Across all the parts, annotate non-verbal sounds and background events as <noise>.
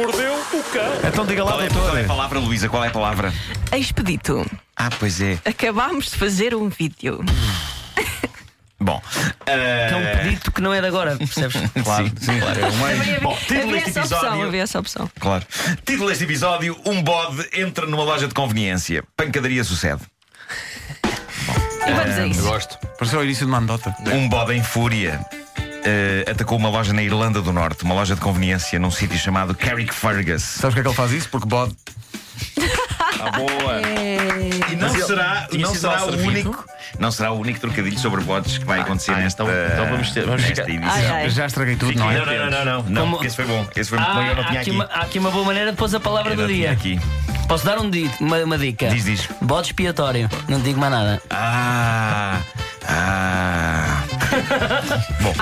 mordeu o cão. Então diga lá, Qual é, qual é a doutor. palavra, Luísa? Qual é a palavra? Expedito. Ah, pois é. Acabámos de fazer um vídeo. <laughs> Bom. É um eh, pedido que não é de agora, percebes? <laughs> Claro, sim, claro. É. Bom, título havia deste essa opção, episódio. havia essa opção. Claro. Título deste episódio: Um bode entra numa loja de conveniência. Pancadaria sucede. E vamos a isso. Gosto. Pareceu o início de uma anedota. Um bode em fúria. Eh, atacou uma loja na Irlanda do Norte, uma loja de conveniência num sítio chamado Carrickfergus. Sabes porque é que ele faz isso? Porque bode. Ah, boa! <laughs> E não Mas será, não será o único, não será o único trocadilho sobre bodes que vai acontecer ah, nesta, então- então vamos ter- vamos nesta ficar- edição. Ai, ai. Já estraguei tudo, não Não, é? não, não, não, não, não, Como- porque esse foi bom. Esse foi muito bom, eu não há, tinha aqui aqui. uma, há aqui uma boa maneira de pôr a palavra Eu do dia. aqui. Posso dar um uma, uma dica? Diz, diz. Bode expiatório. Não digo mais nada. Ah! Ah! <laughs> Bom,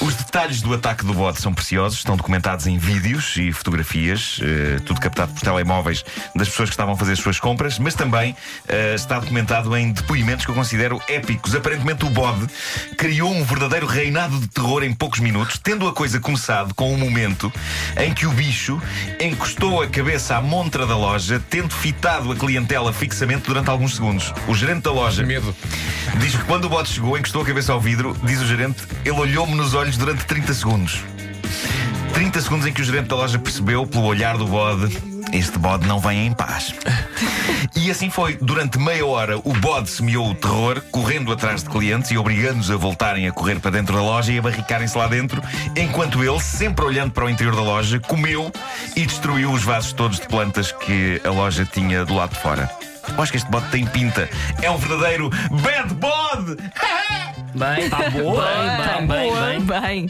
os detalhes do ataque do bode são preciosos, estão documentados em vídeos e fotografias, eh, tudo captado por telemóveis das pessoas que estavam a fazer as suas compras, mas também eh, está documentado em depoimentos que eu considero épicos. Aparentemente, o bode criou um verdadeiro reinado de terror em poucos minutos, tendo a coisa começado com um momento em que o bicho encostou a cabeça à montra da loja, tendo fitado a clientela fixamente durante alguns segundos. O gerente da loja Medo. Diz que quando o bode chegou, encostou a cabeça ao vidro, diz o gerente, ele olhou-me nos olhos durante 30 segundos. 30 segundos em que o gerente da loja percebeu, pelo olhar do bode, este bode não vem em paz. E assim foi. Durante meia hora, o bode semeou o terror, correndo atrás de clientes e obrigando-os a voltarem a correr para dentro da loja e a barricarem-se lá dentro, enquanto ele, sempre olhando para o interior da loja, comeu e destruiu os vasos todos de plantas que a loja tinha do lado de fora. Eu acho que este bode tem pinta. É um verdadeiro bad bod! Bem, Tá boa. bem, bem, bem, bem. Bem.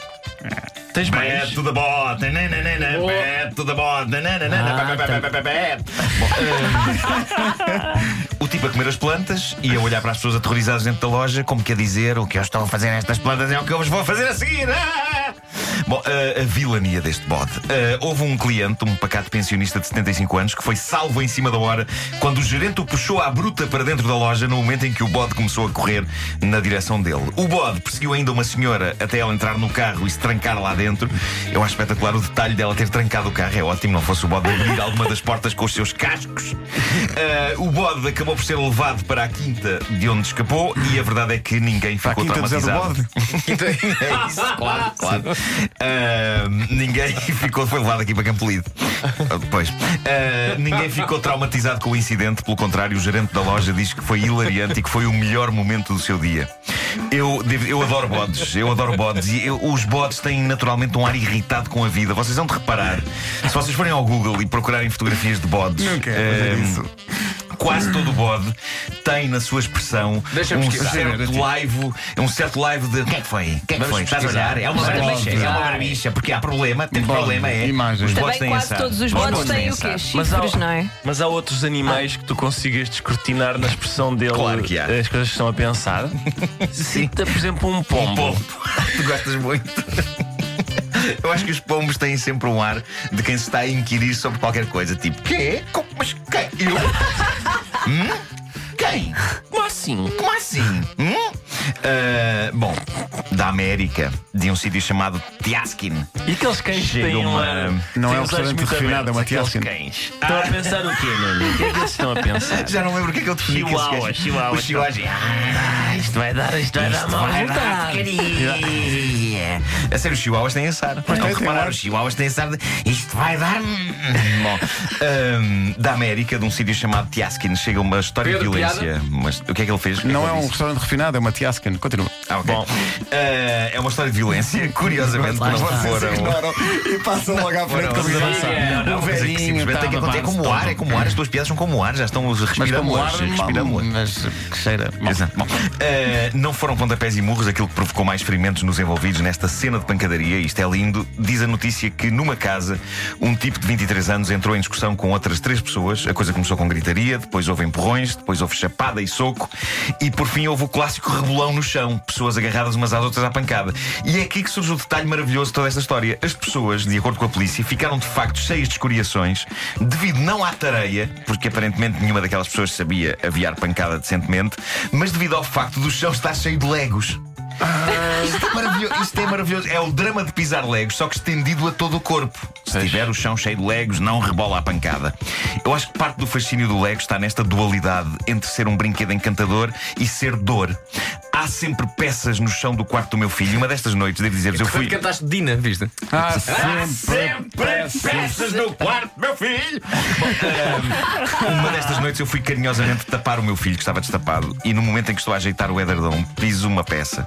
Tens mais? Bad to the bot, nananana, Boa. bad to the bot, Ah, bad, bad, bad, bad, bad. Bom, eh, O tipo a comer as plantas e a olhar para as pessoas aterrorizadas dentro da loja, como que a dizer: o que eu estou a fazer nestas plantas é o que eu vos vou fazer a seguir. Ah! Bom, eh, a vilania deste bode. Eh, houve um cliente, um pacato pensionista de 75 anos, que foi salvo em cima da hora quando o gerente o puxou à bruta para dentro da loja no momento em que o bode começou a correr na direção dele. O bode perseguiu ainda uma senhora até ela entrar no carro e se trancar lá dentro. Eu acho espetacular o detalhe dela ter trancado o carro. É ótimo, não fosse o bode abrir alguma das portas com os seus cascos. Eh, o bode acabou por ser levado para a quinta de onde escapou e a verdade é que ninguém Para a ficou quinta Zé do traumatizado. Bode. <laughs> É isso, claro, claro. Ah, ninguém <laughs> ficou, foi levado aqui para Campolide. Ah, Pois. Ah, ninguém ficou traumatizado com o incidente, pelo contrário, o gerente da loja diz que foi hilariante e que foi o melhor momento do seu dia. Eu, eu adoro bodes, eu adoro bodes e eu- os bodes têm naturalmente um ar irritado com a vida. Vocês vão de reparar, se vocês forem ao Google e procurarem fotografias de bodes, Não quero fazer isso. Quase todo o bode tem na sua expressão Deixa-me um pesquisar. certo live, um certo live de. O que é que foi? O que é que Vamos foi? Estás a pesquisar. olhar? É uma Vamos barbicha, é pesquisar. uma barbicha, porque há problema, tem Bode, problema, é. imagens. Os bodes Também têm quase assado. todos os bodes bodes têm o quê? Mas há- Chifres, não é? Mas há outros animais que tu consigas descortinar na expressão dele Claro que há. as coisas que estão a pensar. <laughs> Cita, por exemplo, um pombo. Um pombo. <laughs> tu gostas muito. Eu acho que os pombos têm sempre um ar de quem se está a inquirir sobre qualquer coisa. Tipo, quê? Como, mas quem? Eu? hum? Quem? Como assim? Como assim? Hum? Ah, bom, da América, de um sítio chamado Tiaskin. E aqueles cães que Chega têm uma- uma. Não têm é um restaurante muito refinado, é uma Tiaskin. cães. Estão a pensar o quê, Nuno? O que é que eles estão a pensar? <laughs> Já não lembro o que é que eu defini. que esses Chihuahua, gajos- chihuahua. Chihuahuas. Ah, Isto vai dar, isto vai dar Isto mal vai dar. A sério, os chihuahuas têm assar. Mas não reparar, ar. os chihuahuas têm assar. de- Isto vai dar. Bom, ahm, da América, de um sítio chamado Tiaskin, chega uma história Pedro, de violência. Mas, o que é que ele fez? O que é Não que é ele um disse? restaurante refinado, é uma Tiaskin. Continua. Ah, ok. Bom. Ah, é uma história de violência. <laughs> Curiosamente, Lá não foram. e passam logo à frente não, O é que velhinho que estava acontecer como ar, é como ar, as tuas piadas são como ar, já estão como ar, mas que cheira. Exato. Eh, não foram pontapés e murros aquilo que provocou mais ferimentos nos envolvidos nesta cena de pancadaria. Isto é lindo. Diz a notícia que numa casa, um tipo de 23 anos entrou em discussão com outras três pessoas. A coisa começou com gritaria, depois houve empurrões, depois houve chapada e soco e por fim houve o clássico rebolão no chão. Pessoas agarradas umas às outras à pancada. E é aqui que surge o detalhe maravilhoso de toda esta história. As pessoas, de acordo com a polícia, ficaram de facto cheias de escoriações devido não à tareia, porque aparentemente nenhuma daquelas pessoas sabia aviar pancada decentemente, mas devido ao facto do chão estar cheio de legos. Isto é maravilhoso. Isto é maravilhoso. É o drama de pisar legos, só que estendido a todo o corpo. Se tiver o chão cheio de legos, não rebola a pancada. Eu acho que parte do fascínio do Lego está nesta dualidade entre ser um brinquedo encantador e ser dor. Há sempre peças no chão do quarto do meu filho. E uma destas noites, devo dizer-vos, eu fui. cantaste Dina, viste? Ah, Há sempre. peças no quarto, meu filho! Bom, uma destas noites eu fui carinhosamente tapar o meu filho, que estava destapado, e no momento em que estou a ajeitar o edredom, piso uma peça.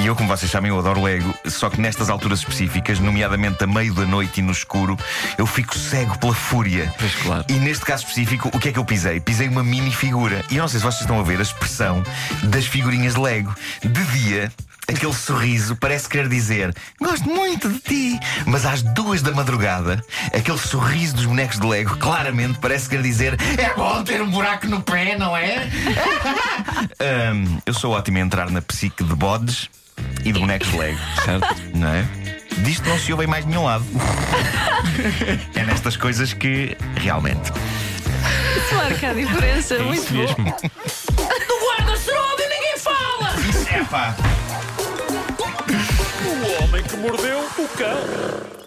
E eu, como vocês sabem, eu adoro Lego, só que nestas alturas específicas, nomeadamente a meio da noite e no escuro, eu fico cego pela fúria. Pois claro. E neste caso específico, o que é que eu pisei? Pisei uma mini figura. E eu não sei se vocês estão a ver a expressão das figurinhas de Lego. De dia, aquele sorriso parece querer dizer gosto muito de ti. Mas às duas da madrugada, aquele sorriso dos bonecos de Lego claramente parece querer dizer é bom ter um buraco no pé, não é? <laughs> Ahm, eu sou ótimo a entrar na psique de bodes e de bonecos de Lego, certo? <laughs> Não é? Disto não se ouve em mais nenhum lado. <laughs> É nestas coisas que realmente. Claro que há diferença. Muito Isso bom. mesmo. Guarda-chuva e ninguém fala! É pá. O homem que mordeu o cão.